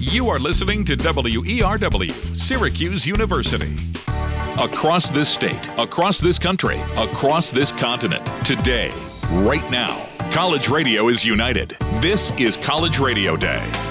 You are listening to WERW, Syracuse University. Across this state, across this country, across this continent, today, right now, college radio is united. This is College Radio Day.